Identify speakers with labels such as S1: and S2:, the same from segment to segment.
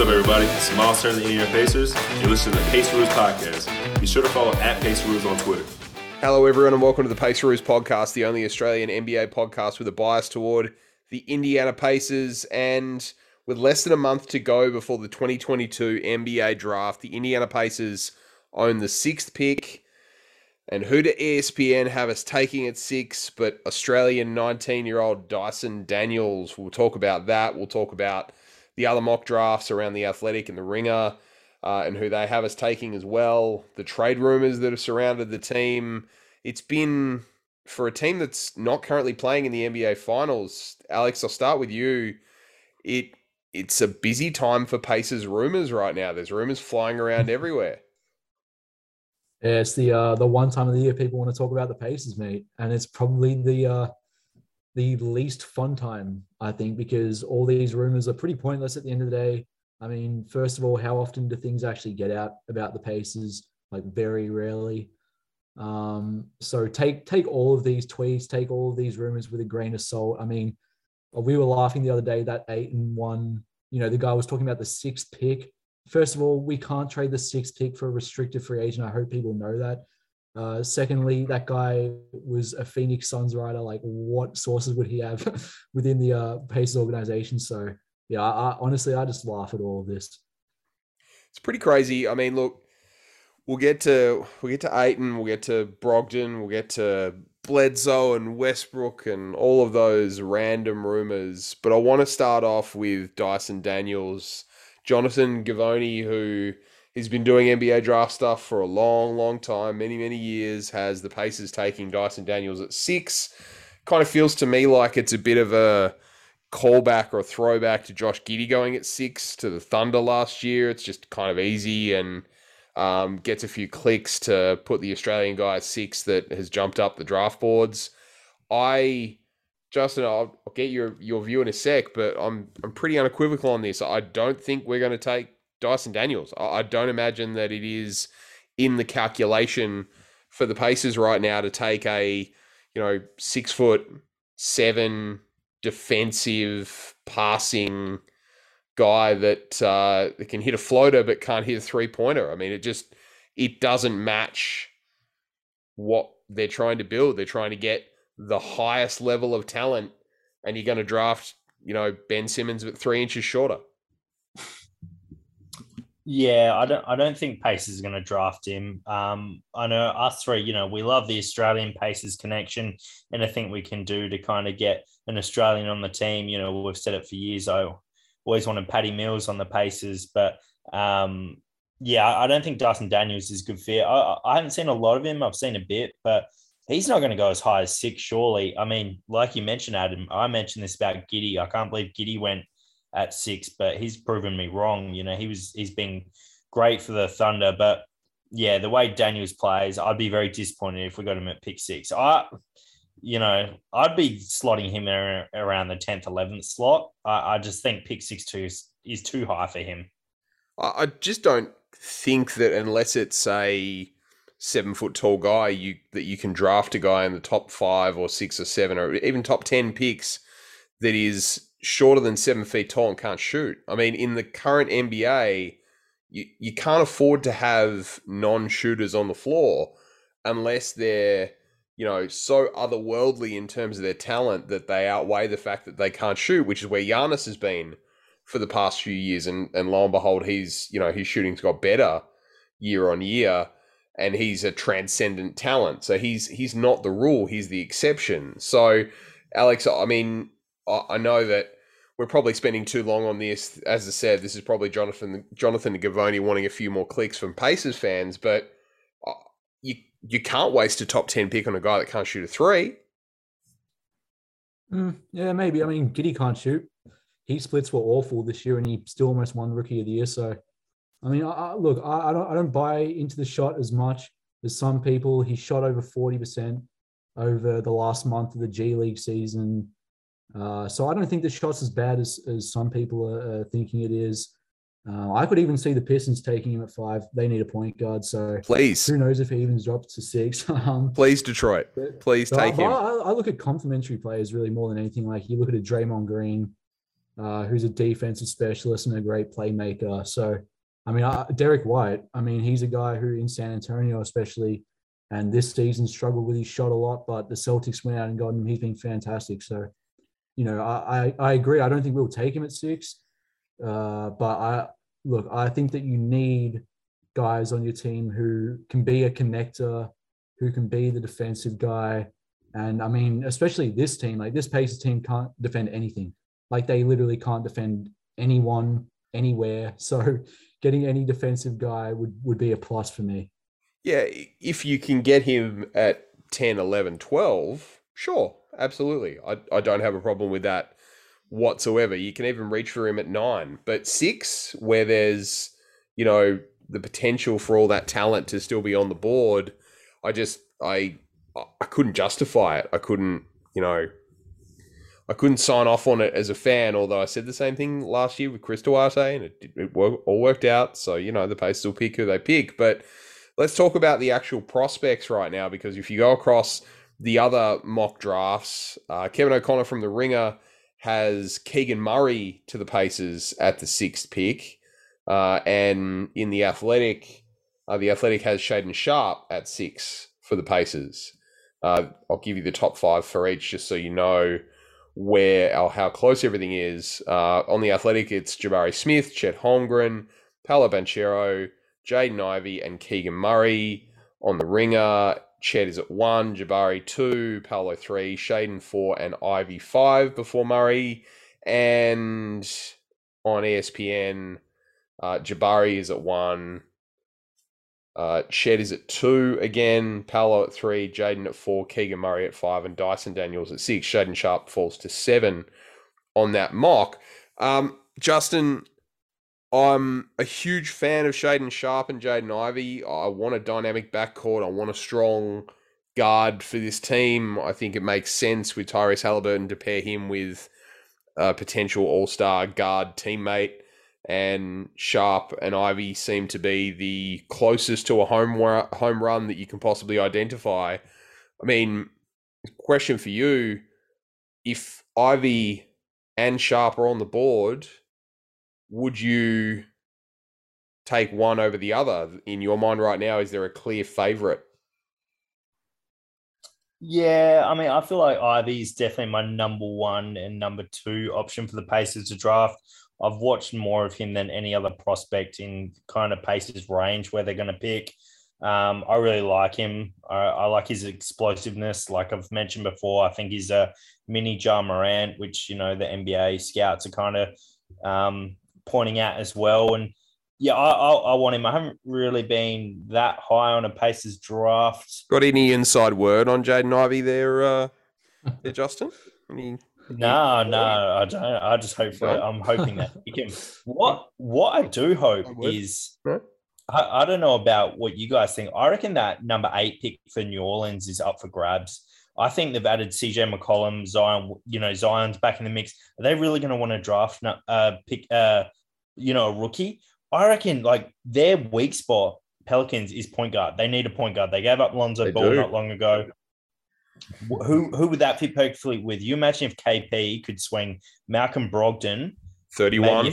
S1: What's up, everybody? It's Miles Turner, the Indiana Pacers. You're listening to the Paceroos Podcast. Be sure to follow at Paceroos on Twitter.
S2: Hello, everyone, and welcome to the Paceroos podcast, the only Australian NBA podcast with a bias toward the Indiana Pacers. And with less than a month to go before the 2022 NBA draft, the Indiana Pacers own the sixth pick. And who do ESPN have us taking at six? But Australian 19 year old Dyson Daniels. We'll talk about that. We'll talk about the other mock drafts around the Athletic and the Ringer. Uh, and who they have us taking as well. The trade rumors that have surrounded the team. It's been for a team that's not currently playing in the NBA Finals. Alex, I'll start with you. It it's a busy time for Pacers rumors right now. There's rumors flying around everywhere.
S3: Yeah, it's the uh, the one time of the year people want to talk about the Pacers, mate, and it's probably the uh, the least fun time, I think, because all these rumors are pretty pointless at the end of the day. I mean, first of all, how often do things actually get out about the Pacers? Like very rarely. Um, so take take all of these tweets, take all of these rumors with a grain of salt. I mean, we were laughing the other day that eight and one. You know, the guy was talking about the sixth pick. First of all, we can't trade the sixth pick for a restricted free agent. I hope people know that. Uh, secondly, that guy was a Phoenix Suns writer. Like, what sources would he have within the uh, Pacers organization? So, yeah, I, I, honestly, I just laugh at all of this.
S2: It's pretty crazy. I mean, look, we'll get to we'll get to Ayton, we'll get to Brogdon, we'll get to Bledsoe and Westbrook and all of those random rumors. But I want to start off with Dyson Daniels, Jonathan Givony, who has been doing NBA draft stuff for a long, long time, many, many years, has the Pacers taking Dyson Daniels at six. Kind of feels to me like it's a bit of a callback or a throwback to Josh Giddey going at six to the Thunder last year. It's just kind of easy and um, gets a few clicks to put the Australian guy at six that has jumped up the draft boards. I, Justin, I'll, I'll get your your view in a sec, but I'm I'm pretty unequivocal on this. I don't think we're going to take Dyson Daniels. I, I don't imagine that it is in the calculation for the Pacers right now to take a you know six foot seven defensive passing guy that uh, that can hit a floater but can't hit a three pointer. I mean, it just it doesn't match what they're trying to build. They're trying to get the highest level of talent, and you're going to draft, you know, Ben Simmons but three inches shorter.
S4: Yeah, I don't. I don't think Pacers is going to draft him. Um, I know us three. You know, we love the Australian Pacers connection, and I think we can do to kind of get an Australian on the team. You know, we've said it for years. I always wanted Patty Mills on the Pacers, but um, yeah, I don't think Dyson Daniels is good fit. I, I haven't seen a lot of him. I've seen a bit, but he's not going to go as high as six, surely. I mean, like you mentioned, Adam, I mentioned this about Giddey. I can't believe Giddey went at six, but he's proven me wrong. You know, he was he's been great for the Thunder, but yeah, the way Daniels plays, I'd be very disappointed if we got him at pick six. I you know, I'd be slotting him around the 10th, 11th slot. I, I just think pick six two is, is too high for him.
S2: I just don't think that unless it's a seven foot tall guy, you that you can draft a guy in the top five or six or seven or even top ten picks that is shorter than seven feet tall and can't shoot. I mean, in the current NBA, you, you can't afford to have non shooters on the floor unless they're you know, so otherworldly in terms of their talent that they outweigh the fact that they can't shoot, which is where Giannis has been for the past few years. And and lo and behold, he's you know his shooting's got better year on year, and he's a transcendent talent. So he's he's not the rule; he's the exception. So, Alex, I mean, I, know that we're probably spending too long on this. As I said, this is probably Jonathan Jonathan Givony wanting a few more clicks from Pacers fans, but you you can't waste a top 10 pick on a guy that can't shoot a three.
S3: Mm, yeah, maybe. I mean, Giddey can't shoot. Heat splits were awful this year, and he still almost won Rookie of the Year. So, I mean, I, I, look, I, I, don't, I don't buy into the shot as much as some people. He shot over forty percent over the last month of the G League season. Uh, so I don't think the shot's as bad as, as some people are, are thinking it is. Uh, I could even see the Pistons taking him at five. They need a point guard, so
S2: please.
S3: Who knows if he even drops to six?
S2: um, please, Detroit. Please take I, him.
S3: I, I, look at complementary players really more than anything. Like you look at a Draymond Green. uh, who's a defensive specialist and a great playmaker. So, I mean, uh, Derrick White, I mean, he's a guy who in San Antonio, especially, and this season struggled with his shot a lot, but the Celtics went out and got him. He's been fantastic. So, you know, I, I, I agree. I don't think we'll take him at six. Uh, but I look, I think that you need guys on your team who can be a connector, who can be the defensive guy. And I mean, especially this team, like this Pacers team can't defend anything. Like they literally can't defend anyone anywhere. So getting any defensive guy would, would be a plus for me.
S2: Yeah, if you can get him at 10, 11, 12, sure, absolutely. I, I don't have a problem with that whatsoever. You can even reach for him at nine, but six, where there's, you know, the potential for all that talent to still be on the board, I just, I, I couldn't justify it. I couldn't, you know, I couldn't sign off on it as a fan, although I said the same thing last year with Chris Duarte and it, it all worked out. So, you know, the Pacers will pick who they pick. But let's talk about the actual prospects right now, because if you go across the other mock drafts, uh, Kevin O'Connor from The Ringer has Keegan Murray to the Pacers at the sixth pick. Uh, and in the Athletic, uh, the Athletic has Shaedon Sharpe at six for the Pacers. Uh, I'll give you the top five for each just so you know where or how close everything is. Uh, on the Athletic, it's Jabari Smith, Chet Holmgren, Paolo Banchero, Jaden Ivey, and Keegan Murray. On the Ringer, Chet is at one, Jabari two, Paolo three, Shaedon four, and Ivey five before Murray. And on ESPN, uh, Jabari is at one. Uh, Chet is at two again. Paolo at three. Jaden at four. Keegan Murray at five. And Dyson Daniels at six. Shaedon Sharpe falls to seven on that mock. Um, Justin, I'm a huge fan of Shaedon Sharpe and Jaden Ivey. I want a dynamic backcourt. I want a strong guard for this team. I think it makes sense with Tyrese Halliburton to pair him with a potential All Star guard teammate and Sharpe and Ivey seem to be the closest to a home home run that you can possibly identify. I mean, question for you: If Ivey and Sharpe are on the board, would you take one over the other? In your mind right now, is there a clear favorite?
S4: Yeah, I mean, I feel like Ivey is definitely my number one and number two option for the Pacers to draft. I've watched more of him than any other prospect in kind of Pacers range where they're going to pick. Um, I really like him. I, I, like his explosiveness. Like I've mentioned before, I think he's a mini Ja Morant, which you know the NBA scouts are kind of um, pointing out as well. And yeah, I, I, I, want him. I haven't really been that high on a Pacers draft.
S2: Got any inside word on Jaden Ivey there, uh, there Justin? I mean,
S4: no, no, I don't. I just hope for it. I'm hoping that he can. What what I do hope is I, I don't know about what you guys think. I reckon that number eight pick for New Orleans is up for grabs. I think they've added CJ McCollum, Zion. You know, Zion's back in the mix. Are they really going to want to draft uh pick uh you know a rookie? I reckon like their weak spot Pelicans is point guard. They need a point guard. They gave up Lonzo they Ball do. not long ago who who would that fit perfectly with? You imagine if KP could swing Malcolm Brogdon,
S2: thirty-one,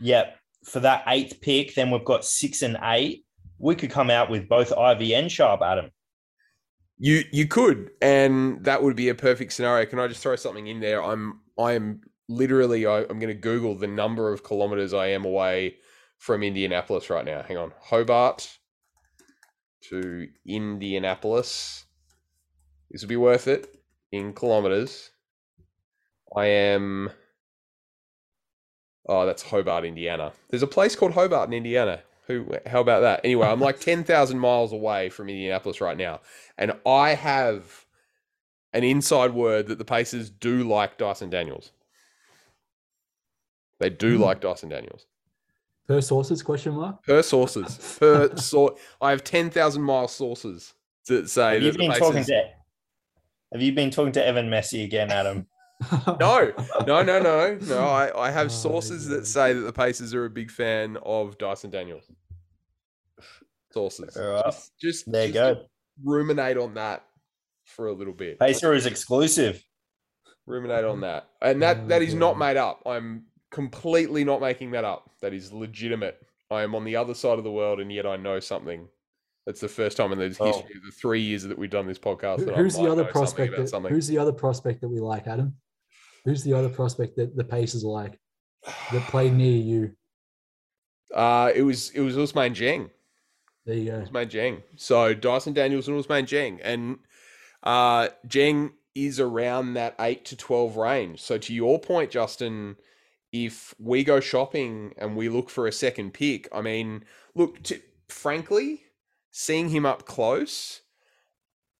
S4: yeah, for that eighth pick, then we've got six and eight. We could come out with both Ivey and Sharpe, Adam.
S2: You you could, and that would be a perfect scenario. Can I just throw something in there? I'm I am literally I, I'm going to Google the number of kilometers I am away from Indianapolis right now. Hang on, Hobart to Indianapolis. This will be worth it in kilometers. I am. Oh, that's Hobart, Indiana. There's a place called Hobart in Indiana. Who? How about that? Anyway, I'm like ten thousand miles away from Indianapolis right now, and I have an inside word that the Pacers do like Dyson Daniels. They do mm. like Dyson Daniels.
S3: Per sources? Question mark.
S2: Per sources. per sort. I have ten thousand mile sources that say
S4: have
S2: that
S4: you been Pacers... talking to have you been talking to Evan Messi again, Adam?
S2: no, no, no, no, no. I, I have oh, sources that say that the Pacers are a big fan of Dyson Daniels. Sources.
S4: Right. Just,
S2: just
S4: there you go.
S2: Ruminate on that for a little bit.
S4: Paceroos exclusive.
S2: Ruminate on that. And that that is not made up. I'm completely not making that up. That is legitimate. I am on the other side of the world, and yet I know something. That's the first time in the history
S1: Oh.
S2: of the three years that we've done this podcast.
S3: Who- Who's the other prospect? That, who's the other prospect that we like, Adam? Who's the other prospect that the Pacers like that played near you?
S2: Uh, it was it was Usman Dieng.
S3: There you go.
S2: Usman Dieng. So Dyson Daniels and Usman Dieng, and uh, Dieng is around that eight to twelve range. So to your point, Justin, if we go shopping and we look for a second pick, I mean, look, frankly, seeing him up close,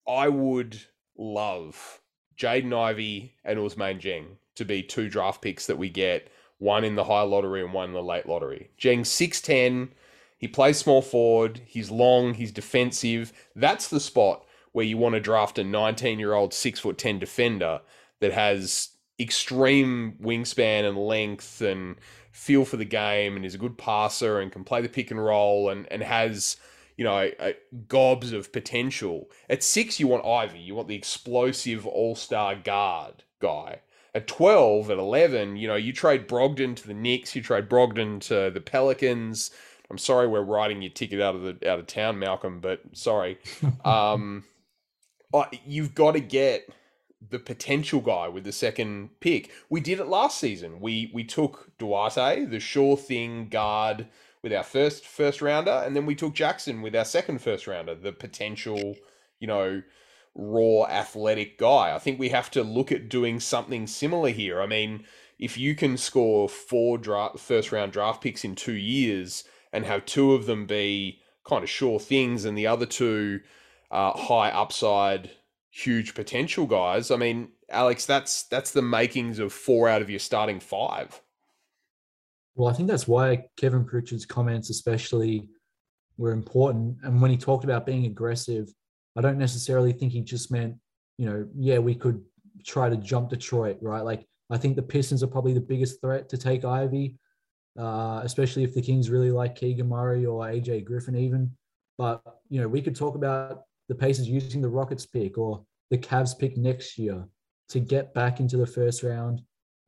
S2: I would love Jaden Ivey and Usman Dieng to be two draft picks that we get, one in the high lottery and one in the late lottery. Dieng's 6'10, he plays small forward, he's long, he's defensive. That's the spot where you want to draft a 19 year old, 6'10 defender that has extreme wingspan and length and feel for the game and is a good passer and can play the pick and roll and, and has you know, uh, gobs of potential. At six, you want Ivey. You want the explosive all star guard guy. At 12, at 11, you know, you trade Brogdon to the Knicks, you trade Brogdon to the Pelicans. I'm sorry we're writing your ticket out of the out of town, Malcolm, but sorry. Um, you've got to get the potential guy with the second pick. We did it last season. We we took Duarte, the sure thing guard with our first first rounder, and then we took Jackson with our second first rounder, the potential, you know, raw athletic guy. I think we have to look at doing something similar here. I mean, if you can score four draft first round draft picks in two years and have two of them be kind of sure things and the other two uh, high upside, huge potential guys, I mean, Alex, that's that's the makings of four out of your starting five.
S3: Well, I think that's why Kevin Pritchard's comments, especially, were important. And when he talked about being aggressive, I don't necessarily think he just meant, you know, yeah, we could try to jump Detroit, right? Like, I think the Pistons are probably the biggest threat to take Ivey, uh, especially if the Kings really like Keegan Murray or AJ Griffin, even. But, you know, we could talk about the Pacers using the Rockets pick or the Cavs pick next year to get back into the first round.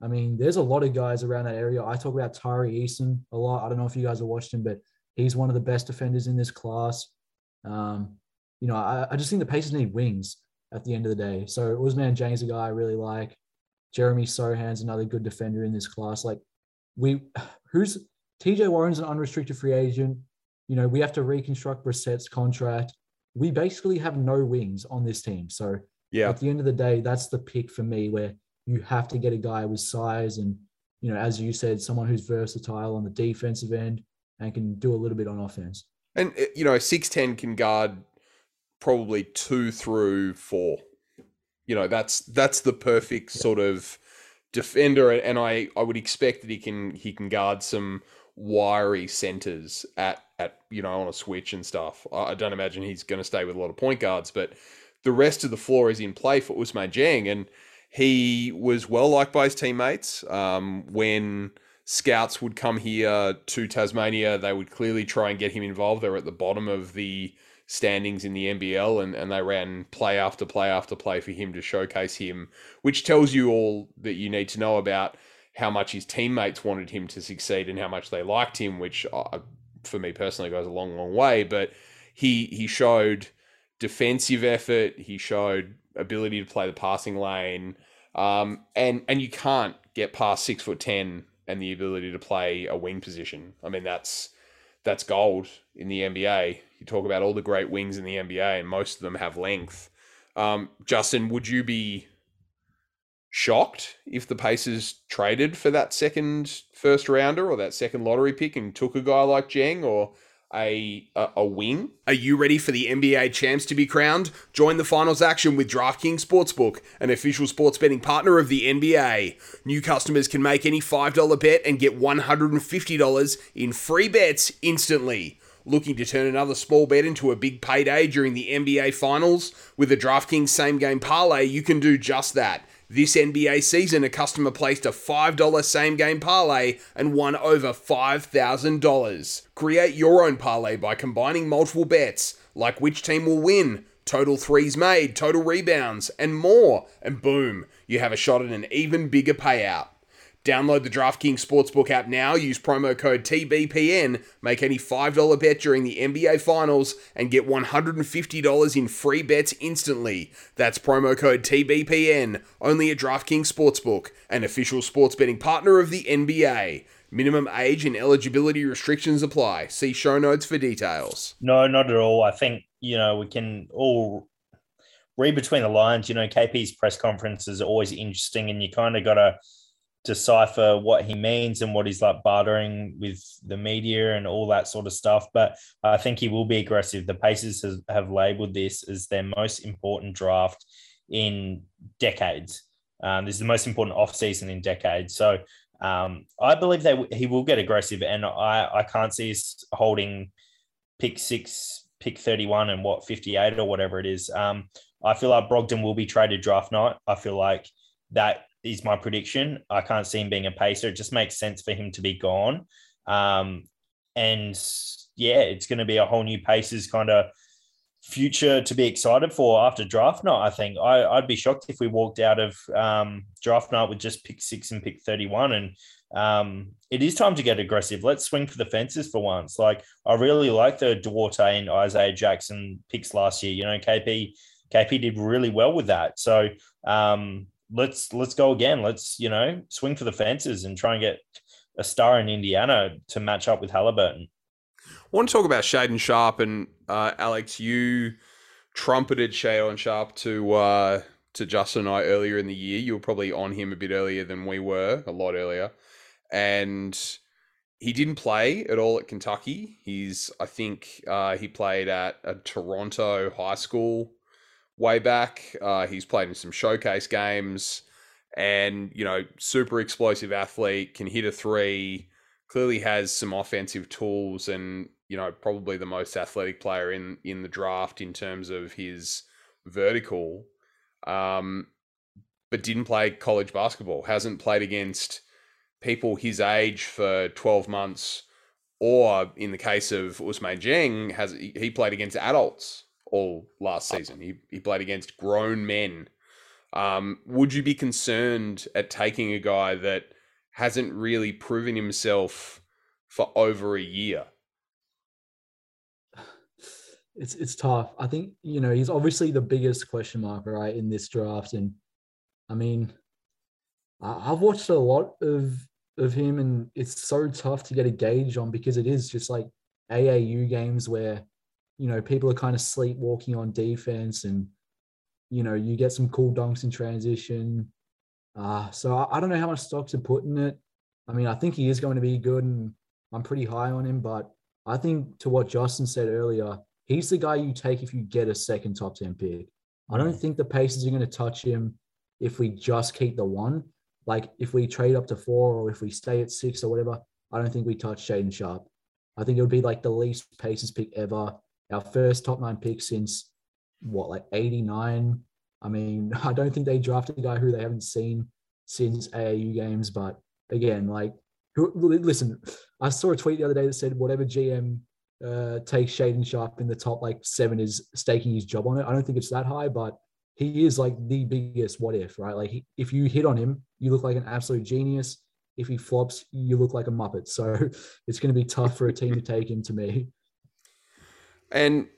S3: I mean, there's a lot of guys around that area. I talk about Tari Eason a lot. I don't know if you guys have watched him, but he's one of the best defenders in this class. Um, you know, I, I just think the Pacers need wings at the end of the day. So Usman Dieng's, a guy I really like. Jeremy Sochan's another good defender in this class. Like, we, who's TJ Warren's an unrestricted free agent. You know, we have to reconstruct Brissett's contract. We basically have no wings on this team. So
S2: Yeah.
S3: at the end of the day, that's the pick for me where you have to get a guy with size and, you know, as you said, someone who's versatile on the defensive end and can do a little bit on offense.
S2: And uh, you know, six ten can guard probably two through four. You know, that's that's the perfect sort of defender, and I I would expect that he can he can guard some wiry centers at you know on a switch and stuff. I don't imagine he's going to stay with a lot of point guards, but the rest of the floor is in play for Usman Dieng, and he was well liked by his teammates. Um, when scouts would come here to Tasmania, they would clearly try and get him involved. They were at the bottom of the standings in the NBL, and, and they ran play after play after play for him to showcase him, which tells you all that you need to know about how much his teammates wanted him to succeed and how much they liked him, which for me personally goes a long, long way. But he he showed defensive effort. He showed ability to play the passing lane, um, and and you can't get past six foot ten and the ability to play a wing position. I mean that's that's gold in the NBA. You talk about all the great wings in the NBA, and most of them have length. Um, Justin, would you be shocked if the Pacers traded for that second first rounder or that second lottery pick and took a guy like Dieng or a, a a wing? Are you ready for the NBA champs to be crowned? Join the finals action with DraftKings Sportsbook, an official sports betting partner of the NBA. New customers can make any $5 bet and get $150 in free bets instantly. Looking to turn another small bet into a big payday during the NBA Finals? With a DraftKings same game parlay, you can do just that. This NBA season, a customer placed a $5 same game parlay and won over $5,000. Create your own parlay by combining multiple bets, like which team will win, total threes made, total rebounds, and more. And boom, you have a shot at an even bigger payout. Download the DraftKings Sportsbook app now, use promo code TBPN, make any $5 bet during the NBA Finals, and get $150 in free bets instantly. That's promo code TBPN, only at DraftKings Sportsbook, an official sports betting partner of the NBA. Minimum age and eligibility restrictions apply. See show notes for details.
S4: No, not at all. I think, you know, we can all read between the lines. You know, KP's press conference is always interesting, and you kind of got to decipher what he means and what he's like bartering with the media and all that sort of stuff. But I think he will be aggressive. The Pacers has, have labeled this as their most important draft in decades. Um, this is the most important offseason in decades. So um, I believe that he will get aggressive, and I, I can't see us holding pick six, pick 31, and what 58 or whatever it is. Um, I feel like Brogdon will be traded draft night. I feel like that is my prediction. I can't see him being a pacer. It just makes sense for him to be gone. Um, and yeah, it's going to be a whole new Pacers kind of future to be excited for after draft night. I think I, would be shocked if we walked out of um, draft night with just pick six and pick 31. And um, it is time to get aggressive. Let's swing for the fences for once. Like I really like the Duarte and Isaiah Jackson picks last year. You know, KP KP did really well with that. So um, let's let's go again. Let's you know swing for the fences and try and get a star in Indiana to match up with Halliburton.
S2: I want to talk about Shaedon Sharpe and uh, Alex. You trumpeted Shaedon Sharpe to uh, to Justin and I earlier in the year. You were probably on him a bit earlier than we were, a lot earlier, and he didn't play at all at Kentucky. He's I think uh, he played at a Toronto high school way back. Uh, he's played in some showcase games and, you know, super explosive athlete, can hit a three, clearly has some offensive tools and, you know, probably the most athletic player in, in the draft in terms of his vertical. Um, but didn't play college basketball, hasn't played against people his age for 12 months, or in the case of Usman Dieng, has he played against adults all last uh, season. He, he played against grown men. Um, would you be concerned at taking a guy that hasn't really proven himself for over a year?
S3: It's it's tough. I think you know he's obviously the biggest question mark right in this draft, and I mean, I've watched a lot of of him, and it's so tough to get a gauge on because it is just like AAU games where you know, people are kind of sleepwalking on defense and, you know, you get some cool dunks in transition. Uh, so I, I don't know how much stock to put in it. I mean, I think he is going to be good and I'm pretty high on him, but I think to what Justin said earlier, he's the guy you take if you get a second top 10 pick. I don't think the Pacers are going to touch him if we just keep the one. Like if we trade up to four or if we stay at six or whatever, I don't think we touch Shaedon Sharpe. I think it would be like the least Pacers pick ever our first top nine pick since what, like 89. I mean, I don't think they drafted a guy who they haven't seen since AAU games, but again, like, listen, I saw a tweet the other day that said whatever GM uh, takes Shaedon Sharpe in the top like seven is staking his job on it. I don't think it's that high, but he is like the biggest what if, right? Like, he, if you hit on him, you look like an absolute genius. If he flops, you look like a muppet. So it's going to be tough for a team to take him to me.
S2: And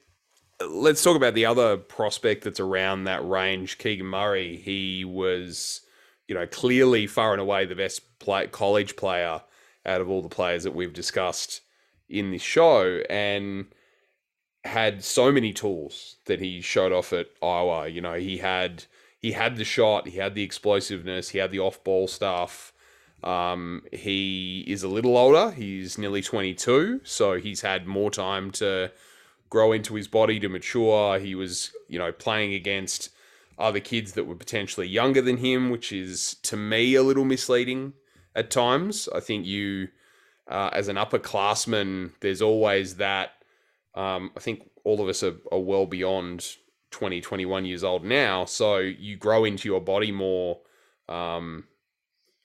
S2: let's talk about the other prospect that's around that range, Keegan Murray. He was, you know, clearly far and away the best play, college player out of all the players that we've discussed in this show, and had so many tools that he showed off at Iowa. You know, he had he had the shot, he had the explosiveness, he had the off ball stuff. Um, he is a little older. He's nearly 22, so he's had more time to grow into his body to mature. He was, you know, playing against other kids that were potentially younger than him, which is to me a little misleading at times. I think you, uh, as an upperclassman, there's always that. Um, I think all of us are, are well beyond 20, 21 years old now. So you grow into your body more um,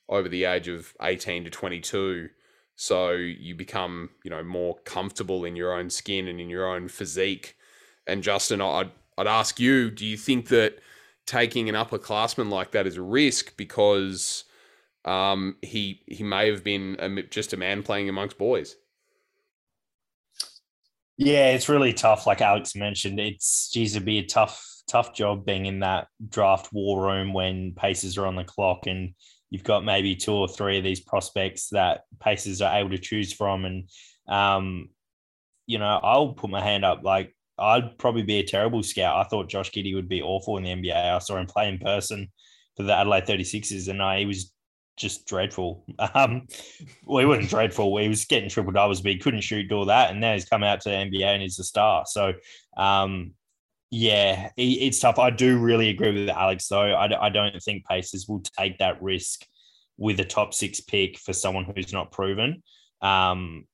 S2: over the age of 18 to 22 so you become you know more comfortable in your own skin and in your own physique and justin I'd, I'd ask you: Do you think that taking an upperclassman like that is a risk because um, he he may have been a, just a man playing amongst boys?
S4: Yeah, it's really tough. Like Alex mentioned, it's geez, it'd be a tough, tough job being in that draft war room when Pacers are on the clock and you've got maybe two or three of these prospects that Pacers are able to choose from. And um, you know, I'll put my hand up. Like I'd probably be a terrible scout. I thought Josh Giddey would be awful in the NBA. I saw him play in person for the Adelaide 36ers, and I, he was just dreadful. Um, well, he wasn't dreadful. He was getting triple doubles, but he couldn't shoot, do all that. And now he's come out to the NBA and he's a star. So, um, yeah, it's tough. I do really agree with Alex, though. I, don't think Pacers will take that risk with a top six pick for someone who's not proven. Um,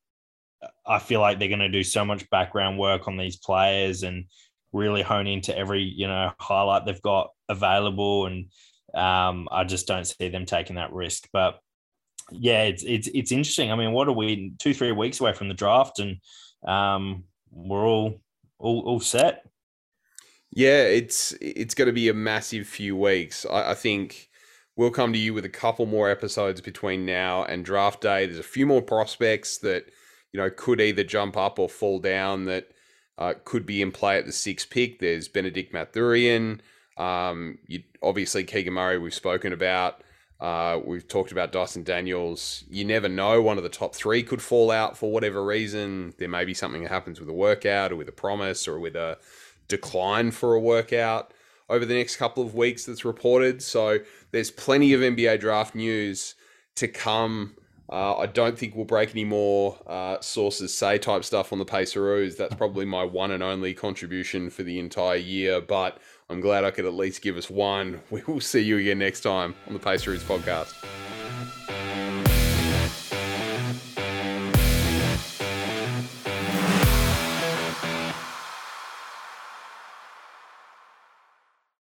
S4: I feel like they're going to do so much background work on these players and really hone into every you know highlight they've got available and um, I just don't see them taking that risk. But yeah, it's it's it's interesting. I mean, what are we two three weeks away from the draft, and um, we're all all all set.
S2: Yeah, it's it's going to be a massive few weeks. I, I think we'll come to you with a couple more episodes between now and draft day. There's a few more prospects that you know could either jump up or fall down that uh, could be in play at the sixth pick. There's Benedict Mathurin. Um, you, obviously, Keegan Murray, we've spoken about. Uh, we've talked about Dyson Daniels. You never know. One of the top three could fall out for whatever reason. There may be something that happens with a workout or with a promise or with a decline for a workout over the next couple of weeks that's reported. So there's plenty of NBA draft news to come. Uh, I don't think we'll break any more uh, sources say type stuff on the Paceroos. That's probably my one and only contribution for the entire year. But I'm glad I could at least give us one. We will see you again next time on the Paceroos podcast.